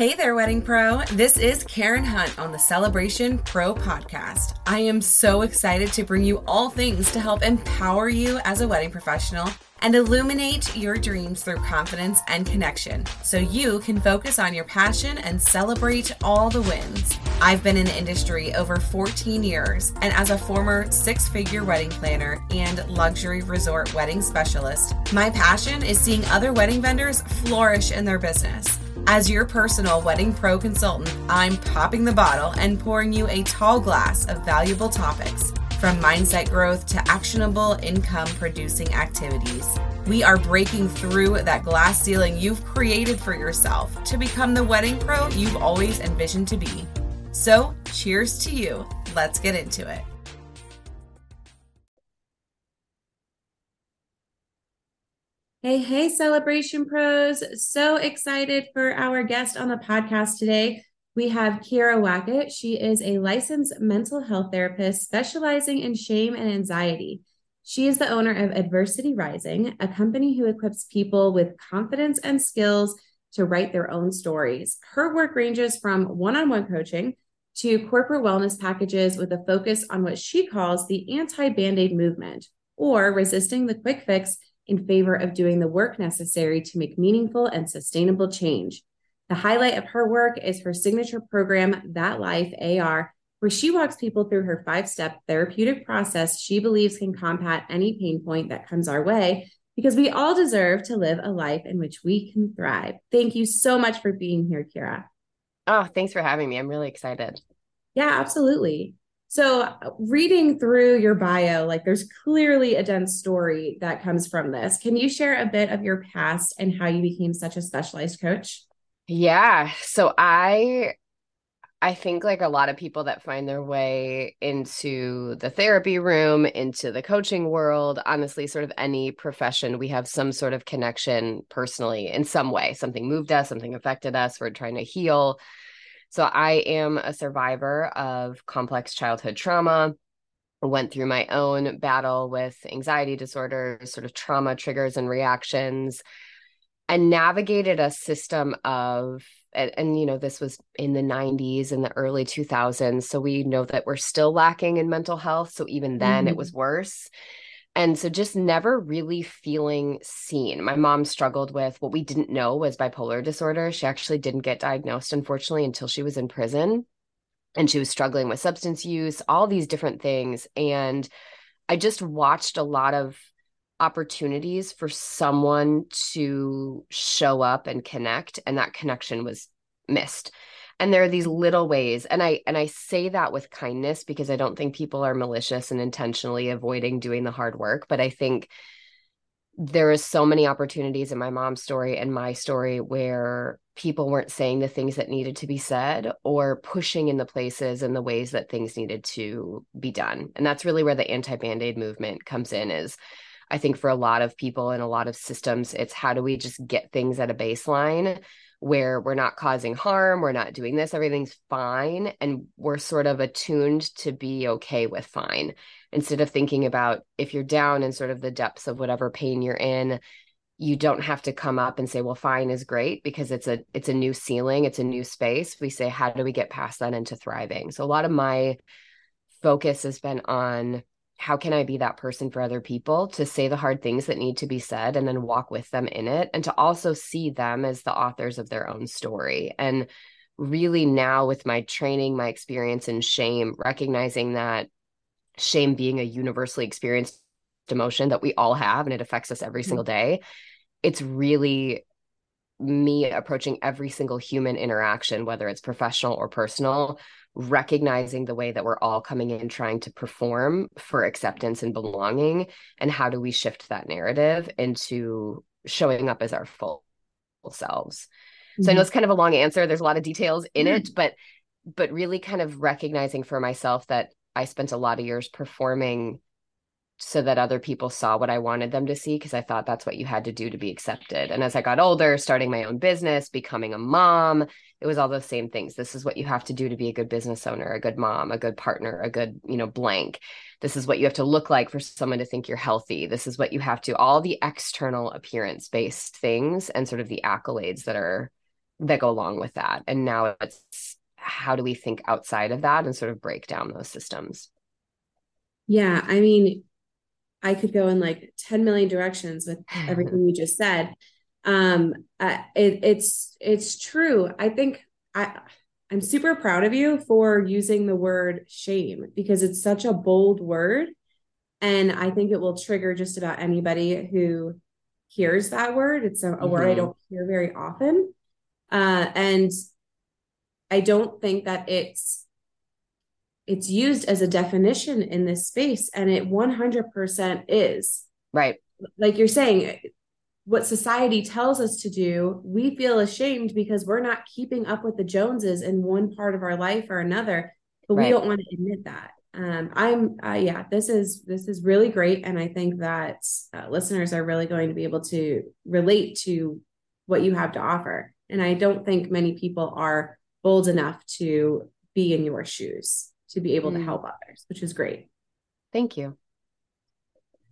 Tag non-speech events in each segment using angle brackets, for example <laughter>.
Hey there, Wedding Pro. This is Carin Hunt on the Celebration Pro podcast. I am so excited to bring you all things to help empower you as a wedding professional and illuminate your dreams through confidence and connection so you can focus on your passion and celebrate all the wins. I've been in the industry over 14 years, and as a former six figure wedding planner and luxury resort wedding specialist, my passion is seeing other wedding vendors flourish in their business. As your personal wedding pro consultant, I'm popping the bottle and pouring you a tall glass of valuable topics from mindset growth to actionable income producing activities. We are breaking through that glass ceiling you've created for yourself to become the wedding pro you've always envisioned to be. So, cheers to you. Let's get into it. Hey, hey, Celebration Pros. So excited for our guest on the podcast today. We have Kyira Wackett. She is a licensed mental health therapist specializing in shame and anxiety. She is the owner of Adversity Rising, a company who equips people with confidence and skills to write their own stories. Her work ranges from one on one coaching to corporate wellness packages with a focus on what she calls the anti band aid movement or resisting the quick fix in favor of doing the work necessary to make meaningful and sustainable change. The highlight of her work is her signature program, That Life AR, where she walks people through her five step therapeutic process she believes can combat any pain point that comes our way because we all deserve to live a life in which we can thrive. Thank you so much for being here, Kyira. Oh, thanks for having me. I'm really excited. Yeah, absolutely. So, reading through your bio, like there's clearly a dense story that comes from this. Can you share a bit of your past and how you became such a specialized coach? Yeah. So, I I think like a lot of people that find their way into the therapy room, into the coaching world, honestly, sort of any profession, we have some sort of connection personally in some way. Something moved us, something affected us, we're trying to heal so I am a survivor of complex childhood trauma. Went through my own battle with anxiety disorders, sort of trauma triggers and reactions, and navigated a system of and, and, you know this was in the 90s and the early 2000s so we know that we're still lacking in mental health so even then mm-hmm. it was worse and so just never really feeling seen. My mom struggled with what we didn't know was bipolar disorder. She actually didn't get diagnosed, unfortunately, until she was in prison. And she was struggling with substance use, all these different things. And I just watched a lot of opportunities for someone to show up and connect. And that connection was missed and there are these little ways and i and i say that with kindness because i don't think people are malicious and intentionally avoiding doing the hard work but i think there is so many opportunities in my mom's story and my story where people weren't saying the things that needed to be said or pushing in the places and the ways that things needed to be done. And that's really where the anti-band-aid movement comes in is i think for a lot of people and a lot of systems it's how do we just get things at a baseline where we're not causing harm, we're not doing this, everything's fine. And we're sort of attuned to be okay with fine instead of thinking about if you're down in sort of the depths of whatever pain you're in you don't have to come up and say well fine is great because it's a it's a new ceiling it's a new space we say how do we get past that into thriving so a lot of my focus has been on how can I be that person for other people to say the hard things that need to be said and then walk with them in it and to also see them as the authors of their own story. And really now with my training, my experience in shame, recognizing that shame being a universally experienced emotion that we all have and it affects us every mm-hmm. single day, it's really me approaching every single human interaction, whether it's professional or personal, recognizing the way that we're all coming in trying to perform for acceptance and belonging and how do we shift that narrative into showing up as our full selves mm-hmm. so i know mm-hmm. it's kind of a long answer there's a lot of details in mm-hmm. it but but really kind of recognizing for myself that i spent a lot of years performing so that other people saw what I wanted them to see because I thought that's what you had to do to be accepted. And as I got older, starting my own business, becoming a mom, it was all those same things. This is what you have to do to be a good business owner, a good mom, a good partner, a good, you know, blank. This is what you have to look like for someone to think you're healthy. This is what you have to all the external appearance based things and sort of the accolades that are that go along with that. And now it's how do we think outside of that and sort of break down those systems? Yeah, I mean, I could go in like 10 million directions with <sighs> everything you just said. Um, uh, it, it's it's true. I think I I'm super proud of you for using the word shame because it's such a bold word. And I think it will trigger just about anybody who hears that word. It's a, a mm-hmm. word I mm-hmm. don't hear very often. Uh, and I don't think that it's it's used as a definition in this space and it 100% is. Right. Like you're saying what society tells us to do we feel ashamed because we're not keeping up with the joneses in one part of our life or another but right. we don't want to admit that. Um, i'm uh, yeah this is this is really great and i think that uh, listeners are really going to be able to relate to what you have to offer and i don't think many people are bold enough to be in your shoes to be able mm. to help others, which is great. Thank you.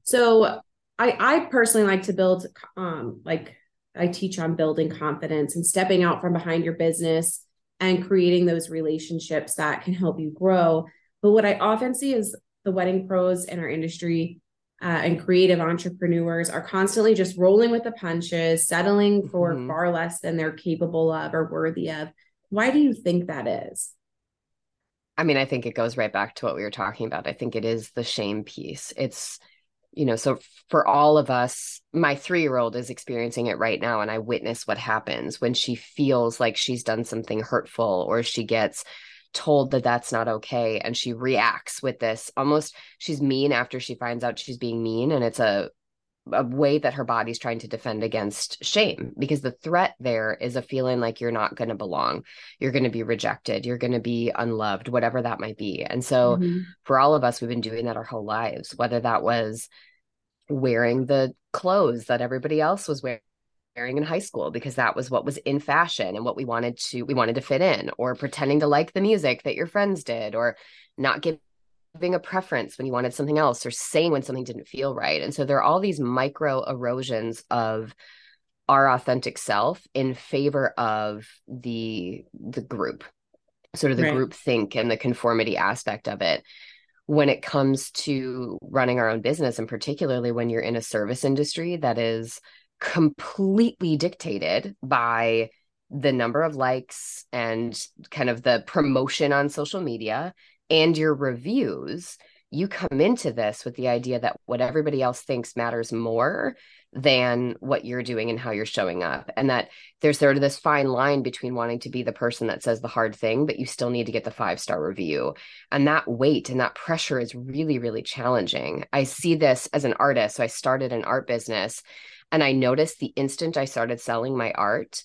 So I I personally like to build um like I teach on building confidence and stepping out from behind your business and creating those relationships that can help you grow. But what I often see is the wedding pros in our industry uh, and creative entrepreneurs are constantly just rolling with the punches, settling for mm-hmm. far less than they're capable of or worthy of. Why do you think that is? I mean, I think it goes right back to what we were talking about. I think it is the shame piece. It's, you know, so for all of us, my three year old is experiencing it right now. And I witness what happens when she feels like she's done something hurtful or she gets told that that's not okay and she reacts with this almost she's mean after she finds out she's being mean and it's a a way that her body's trying to defend against shame because the threat there is a feeling like you're not going to belong. You're going to be rejected. You're going to be unloved whatever that might be. And so mm-hmm. for all of us we've been doing that our whole lives whether that was wearing the clothes that everybody else was wearing in high school because that was what was in fashion and what we wanted to we wanted to fit in or pretending to like the music that your friends did or not giving a preference when you wanted something else or saying when something didn't feel right. And so there are all these micro erosions of our authentic self in favor of the the group sort of the right. group think and the conformity aspect of it when it comes to running our own business and particularly when you're in a service industry that is completely dictated by the number of likes and kind of the promotion on social media and your reviews, you come into this with the idea that what everybody else thinks matters more than what you're doing and how you're showing up. And that there's sort of this fine line between wanting to be the person that says the hard thing, but you still need to get the five star review. And that weight and that pressure is really, really challenging. I see this as an artist. So I started an art business and I noticed the instant I started selling my art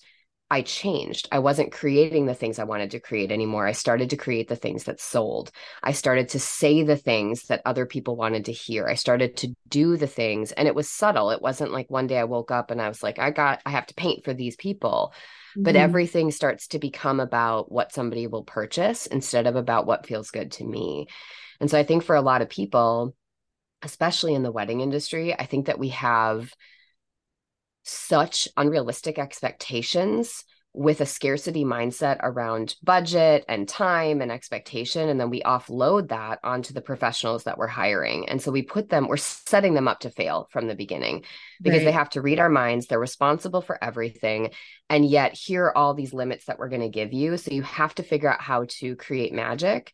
I changed. I wasn't creating the things I wanted to create anymore. I started to create the things that sold. I started to say the things that other people wanted to hear. I started to do the things, and it was subtle. It wasn't like one day I woke up and I was like, I got, I have to paint for these people. Mm-hmm. But everything starts to become about what somebody will purchase instead of about what feels good to me. And so I think for a lot of people, especially in the wedding industry, I think that we have such unrealistic expectations with a scarcity mindset around budget and time and expectation. And then we offload that onto the professionals that we're hiring. And so we put them, we're setting them up to fail from the beginning because right. they have to read our minds. They're responsible for everything. And yet, here are all these limits that we're going to give you. So you have to figure out how to create magic.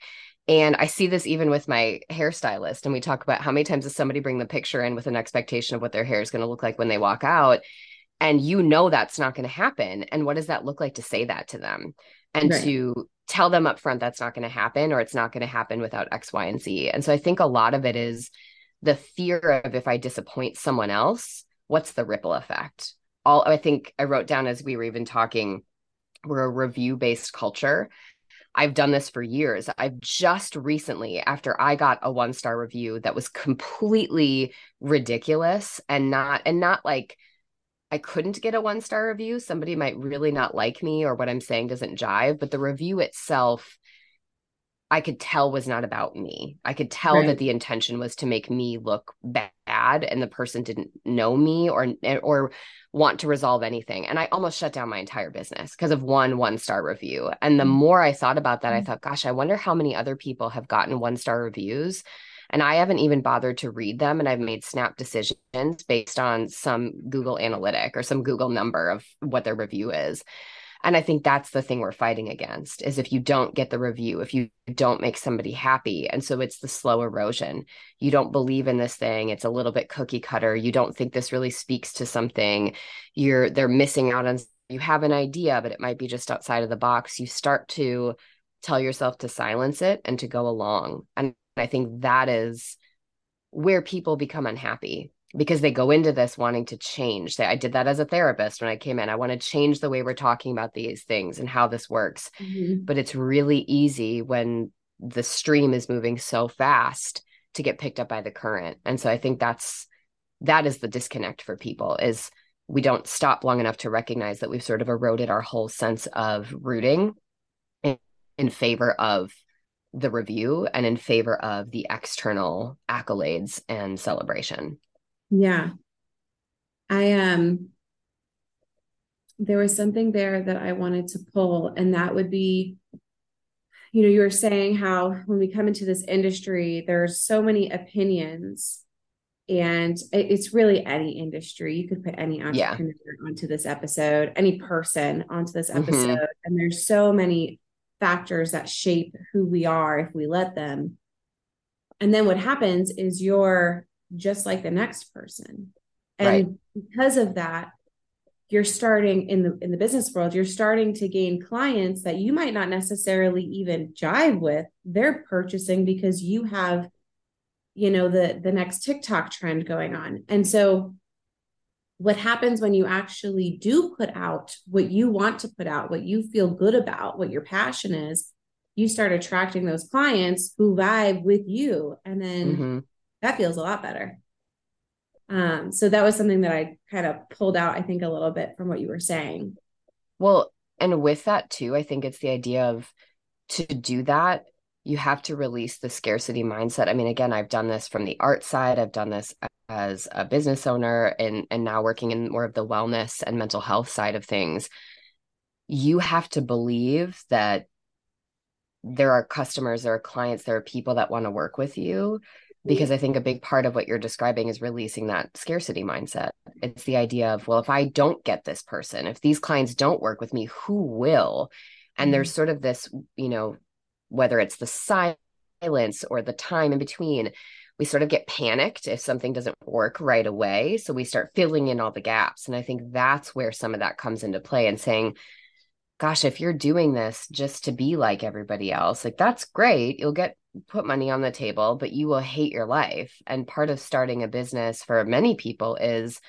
And I see this even with my hairstylist. And we talk about how many times does somebody bring the picture in with an expectation of what their hair is going to look like when they walk out. And you know that's not going to happen. And what does that look like to say that to them? And right. to tell them up front that's not going to happen or it's not going to happen without X, Y, and Z. And so I think a lot of it is the fear of if I disappoint someone else, what's the ripple effect? All I think I wrote down as we were even talking, we're a review based culture. I've done this for years. I've just recently, after I got a one star review that was completely ridiculous and not, and not like, I couldn't get a one star review. Somebody might really not like me or what I'm saying doesn't jive, but the review itself I could tell was not about me. I could tell right. that the intention was to make me look bad and the person didn't know me or or want to resolve anything. And I almost shut down my entire business because of one one star review. And the mm. more I thought about that, I mm. thought, gosh, I wonder how many other people have gotten one star reviews. And I haven't even bothered to read them. And I've made snap decisions based on some Google analytic or some Google number of what their review is. And I think that's the thing we're fighting against is if you don't get the review, if you don't make somebody happy. And so it's the slow erosion. You don't believe in this thing. It's a little bit cookie cutter. You don't think this really speaks to something. You're they're missing out on you have an idea, but it might be just outside of the box. You start to tell yourself to silence it and to go along. And I think that is where people become unhappy because they go into this wanting to change. Say, I did that as a therapist when I came in. I want to change the way we're talking about these things and how this works. Mm-hmm. But it's really easy when the stream is moving so fast to get picked up by the current. And so I think that's that is the disconnect for people is we don't stop long enough to recognize that we've sort of eroded our whole sense of rooting in, in favor of the review and in favor of the external accolades and celebration. Yeah. I um there was something there that I wanted to pull and that would be you know you were saying how when we come into this industry there's so many opinions and it's really any industry you could put any entrepreneur yeah. onto this episode any person onto this mm-hmm. episode mm-hmm. and there's so many factors that shape who we are if we let them and then what happens is you're just like the next person. And right. because of that, you're starting in the in the business world, you're starting to gain clients that you might not necessarily even jive with. They're purchasing because you have you know the the next TikTok trend going on. And so what happens when you actually do put out what you want to put out, what you feel good about, what your passion is, you start attracting those clients who vibe with you. And then mm-hmm that feels a lot better. Um, so that was something that I kind of pulled out, I think, a little bit from what you were saying. Well, and with that too, I think it's the idea of to do that, you have to release the scarcity mindset. I mean, again, I've done this from the art side, I've done this as a business owner and and now working in more of the wellness and mental health side of things. You have to believe that there are customers, there are clients, there are people that want to work with you Mm. because I think a big part of what you're describing is releasing that scarcity mindset. It's the idea of, well, if I don't get this person, if these clients don't work with me, who will? And there's mm. sort of this, you know, whether it's the silence or the time in between, we sort of get panicked if something doesn't work right away. So we start filling in all the gaps. And I think that's where some of that comes into play and saying, gosh, if you're doing this just to be like everybody else, like that's great. You'll get put money on the table, but you will hate your life. And part of starting a business for many people is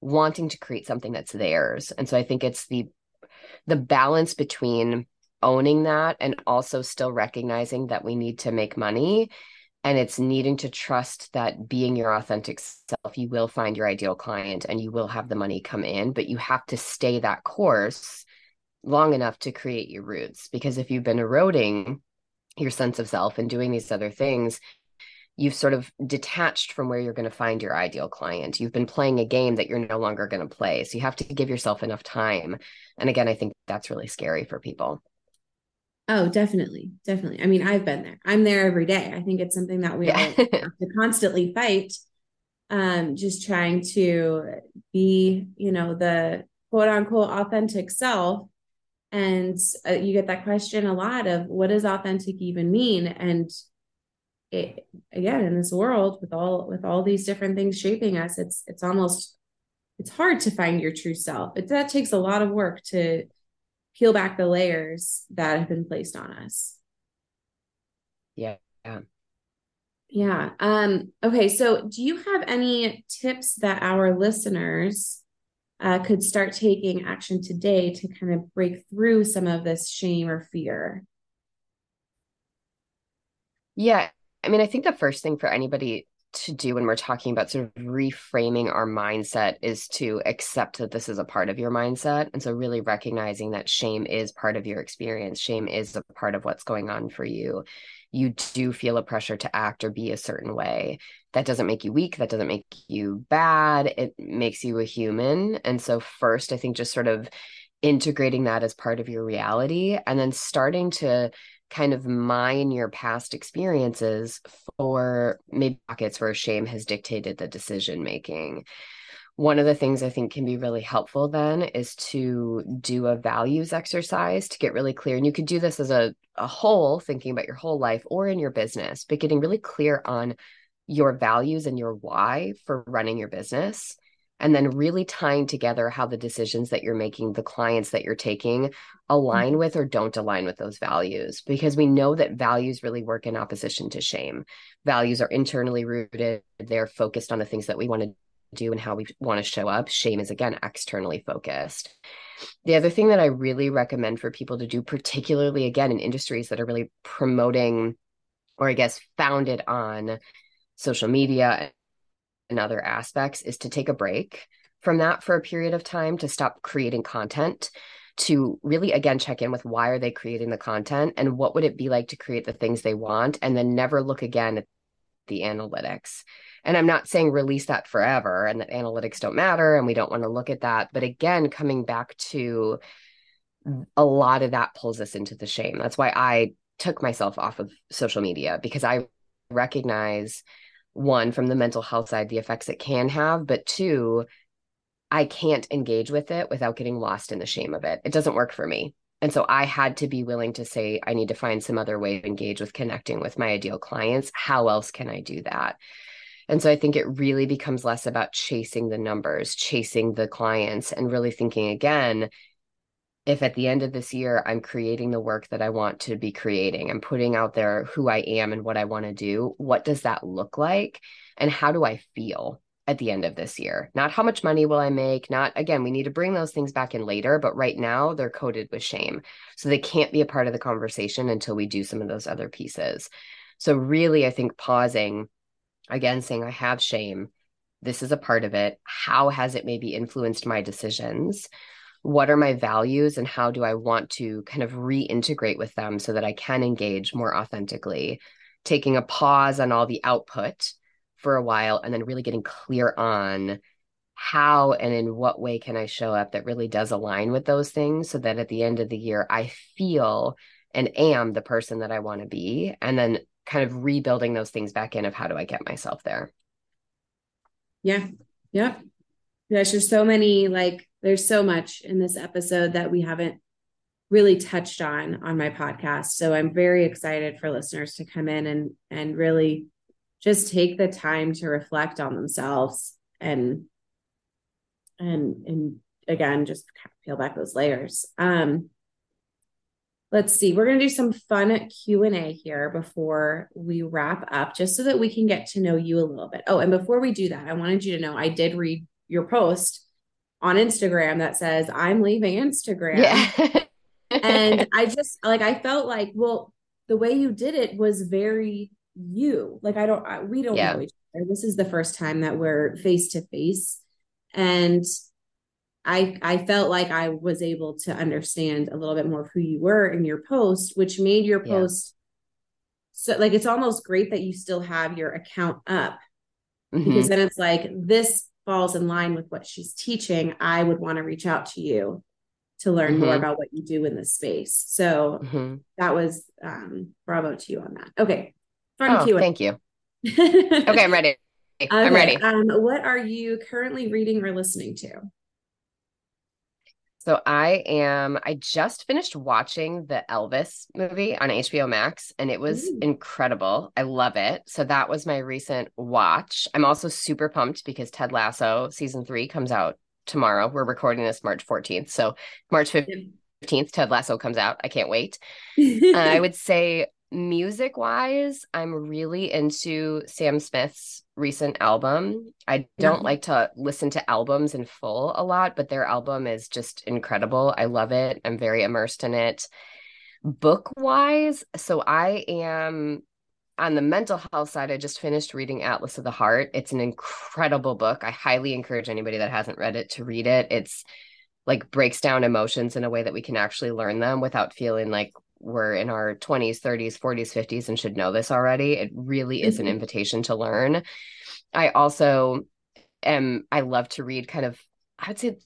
wanting to create something that's theirs. And so I think it's the the balance between owning that and also still recognizing that we need to make money and it's needing to trust that being your authentic self you will find your ideal client and you will have the money come in but you have to stay that course long enough to create your roots because if you've been eroding your sense of self and doing these other things you've sort of detached from where you're going to find your ideal client. You've been playing a game that you're no longer going to play so you have to give yourself enough time. And again i think that's really scary for people. Oh definitely definitely. I mean i've been there. I'm there every day. I think it's something that we yeah. have to constantly fight um just trying to be you know the quote unquote authentic self and uh, you get that question a lot of what does authentic even mean? And it, again in this world with all with all these different things shaping us it's it's almost it's hard to find your true self. It that takes a lot of work to peel back the layers that have been placed on us. Yeah. Yeah yeah um okay so do you have any tips that our listeners uh, could start taking action today to kind of break through some of this shame or fear? Yeah. I mean, I think the first thing for anybody to do when we're talking about sort of reframing our mindset is to accept that this is a part of your mindset. And so, really recognizing that shame is part of your experience, shame is a part of what's going on for you. You do feel a pressure to act or be a certain way. That doesn't make you weak. That doesn't make you bad. It makes you a human. And so, first, I think just sort of integrating that as part of your reality and then starting to kind of mine your past experiences for maybe pockets where shame has dictated the decision making. One of the things I think can be really helpful then is to do a values exercise to get really clear. And you could do this as a, a whole, thinking about your whole life or in your business, but getting really clear on your values and your why for running your business and then really tying together how the decisions that you're making, the clients that you're taking align mm-hmm. with or don't align with those values. Because we know that values really work in opposition to shame. Values are internally rooted, they're focused on the things that we want to do and how we want to show up. Shame is, again, externally focused. The other thing that I really recommend for people to do, particularly again in industries that are really promoting or I guess founded on social media and other aspects is to take a break from that for a period of time to stop creating content to really again check in with why are they creating the content and what would it be like to create the things they want and then never look again at the analytics. And i'm not saying release that forever and that analytics don't matter and we don't want to look at that but again coming back to a lot of that pulls us into the shame. That's why i took myself off of social media because i recognize one from the mental health side the effects it can have but two i can't engage with it without getting lost in the shame of it. It doesn't work for me. And so i had to be willing to say i need to find some other way to engage with connecting with my ideal clients. How else can i do that? And so i think it really becomes less about chasing the numbers chasing the clients and really thinking again if at the end of this year I'm creating the work that I want to be creating, I'm putting out there who I am and what I want to do, what does that look like? And how do I feel at the end of this year? Not how much money will I make, not again, we need to bring those things back in later, but right now they're coated with shame. So they can't be a part of the conversation until we do some of those other pieces. So, really, I think pausing again, saying, I have shame. This is a part of it. How has it maybe influenced my decisions? What are my values and how do I want to kind of reintegrate with them so that I can engage more authentically, taking a pause on all the output for a while and then really getting clear on how and in what way can I show up that really does align with those things so that at the end of the year I feel and am the person that I want to be and then kind of rebuilding those things back in of how do I get myself there. Yeah. Yep. There's so many like there's so much in this episode that we haven't really touched on on my podcast. So I'm very excited for listeners to come in and and really just take the time to reflect on themselves and and and again just peel back those layers. Um let's see we're going to do some fun q&a here before we wrap up just so that we can get to know you a little bit oh and before we do that i wanted you to know i did read your post on Instagram that says, I'm leaving Instagram. Yeah. and <laughs> I just like, I felt like, well, the way you did it was very you. Like, I don't, I, we don't yeah. know each other. This is the first time that we're face to face. And I, I felt like I was able to understand a little bit more of who you were in your post, which made your yeah. post so like it's almost great that you still have your account up mm-hmm. because then it's like this falls in line with what she's teaching, I would want to reach out to you to learn mm-hmm. more about what you do in this space. So mm-hmm. that was um, bravo to you on that. Okay. Fun oh, Q&A. Thank you. <laughs> okay, I'm ready. Okay. I'm ready. Um, what are you currently reading or listening to? So I am I just finished watching the Elvis movie on HBO Max and it was Ooh. incredible. I love it. So that was my recent watch. I'm also super pumped because Ted Lasso season 3 comes out tomorrow. We're recording this March 14th. So March 15th Ted Lasso comes out. I can't wait. uh, I <laughs> would say music wise, I'm really into Sam Smith's recent album. I don't yeah. like to listen to albums in full a lot, but their album is just incredible. I love it. I'm very immersed in it. Book wise, so I am on the mental health side, I just finished reading Atlas of the Heart. It's an incredible book. I highly encourage anybody that hasn't read it to read it. It's like breaks down emotions in a way that we can actually learn them without feeling like we're in our 20s, 30s, 40s, 50s and should know this already. It really is an mm-hmm. invitation to learn. I also am I love to read kind of I would say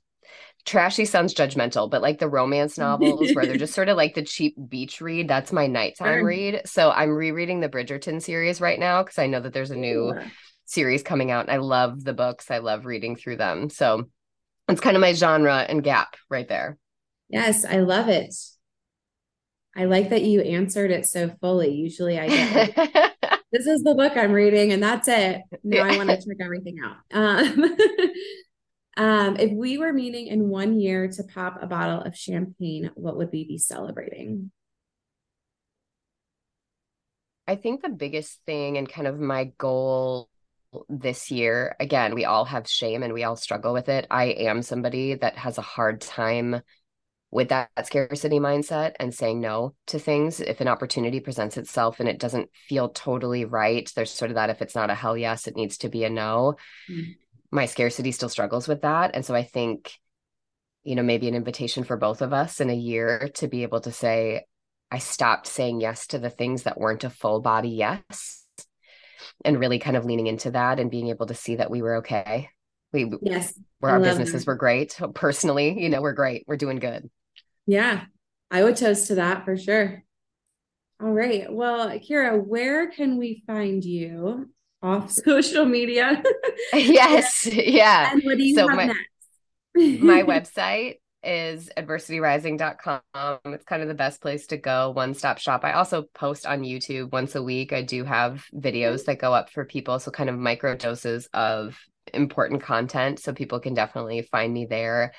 trashy sounds judgmental, but like the romance novels where they're <laughs> just sort of like the cheap beach read, that's my nighttime sure. read. So I'm rereading the Bridgerton series right now because I know that there's a new yeah. series coming out and I love the books. I love reading through them. So it's kind of my genre and gap right there. Yes, I love it. I like that you answered it so fully. Usually I get <laughs> this is the book I'm reading and that's it. Now I want to check everything out. Um, <laughs> um, if we were meeting in one year to pop a bottle of champagne, what would we be celebrating? I think the biggest thing and kind of my goal this year, again, we all have shame and we all struggle with it. I am somebody that has a hard time with that, that scarcity mindset and saying no to things if an opportunity presents itself and it doesn't feel totally right. There's sort of that if it's not a hell yes, it needs to be a no. Mm-hmm my scarcity still struggles with that. And so I think, you know, maybe an invitation for both of us in a year to be able to say, I stopped saying yes to the things that weren't a full body yes. And really kind of leaning into that and being able to see that we were okay. We yes, where our businesses that. were great. Personally, you know, we're great. We're doing good. Yeah. I would toast to that for sure. All right. Well, Kyira, where can we find you off <laughs> social media. yes. Yeah. And what do you so have my, next? my <laughs> website is adversityrising.com. It's kind of the best place to go, one stop shop. I also post on YouTube once a week. I do have videos that go up for people. So, kind of micro doses of important content. So, people can definitely find me there.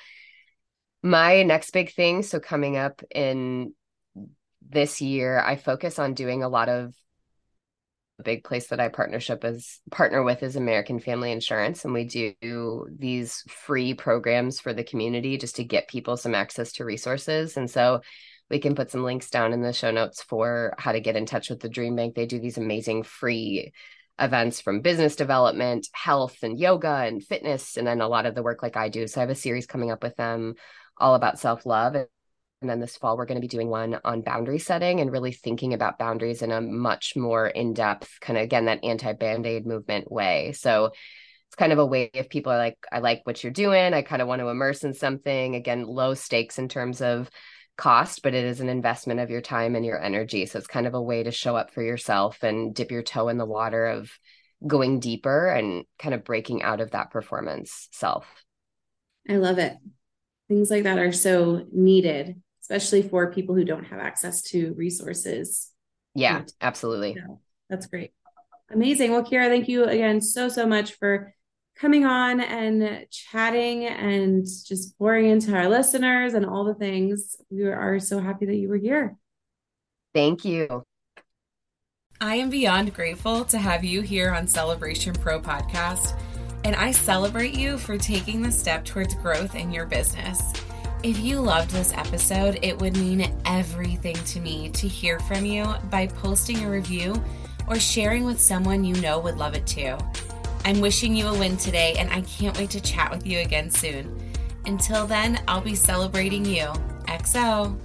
My next big thing, so coming up in this year, I focus on doing a lot of a big place that I partnership is partner with is American Family Insurance, and we do these free programs for the community just to get people some access to resources. And so we can put some links down in the show notes for how to get in touch with the Dream Bank. They do these amazing free events from business development, health, and yoga and fitness, and then a lot of the work like I do. So I have a series coming up with them all about self love and then this fall, we're going to be doing one on boundary setting and really thinking about boundaries in a much more in depth, kind of again, that anti band aid movement way. So it's kind of a way if people are like, I like what you're doing. I kind of want to immerse in something. Again, low stakes in terms of cost, but it is an investment of your time and your energy. So it's kind of a way to show up for yourself and dip your toe in the water of going deeper and kind of breaking out of that performance self. I love it. Things like that are so needed especially for people who don't have access to resources. Yeah, absolutely. that's great. Amazing. Well, Kyira, thank you again so, so much for coming on and chatting and just pouring into our listeners and all the things. We are so happy that you were here. Thank you. I am beyond grateful to have you here on Celebration Pro podcast, and I celebrate you for taking the step towards growth in your business. If you loved this episode, it would mean everything to me to hear from you by posting a review or sharing with someone you know would love it too. I'm wishing you a win today, and I can't wait to chat with you again soon. Until then, I'll be celebrating you. XO.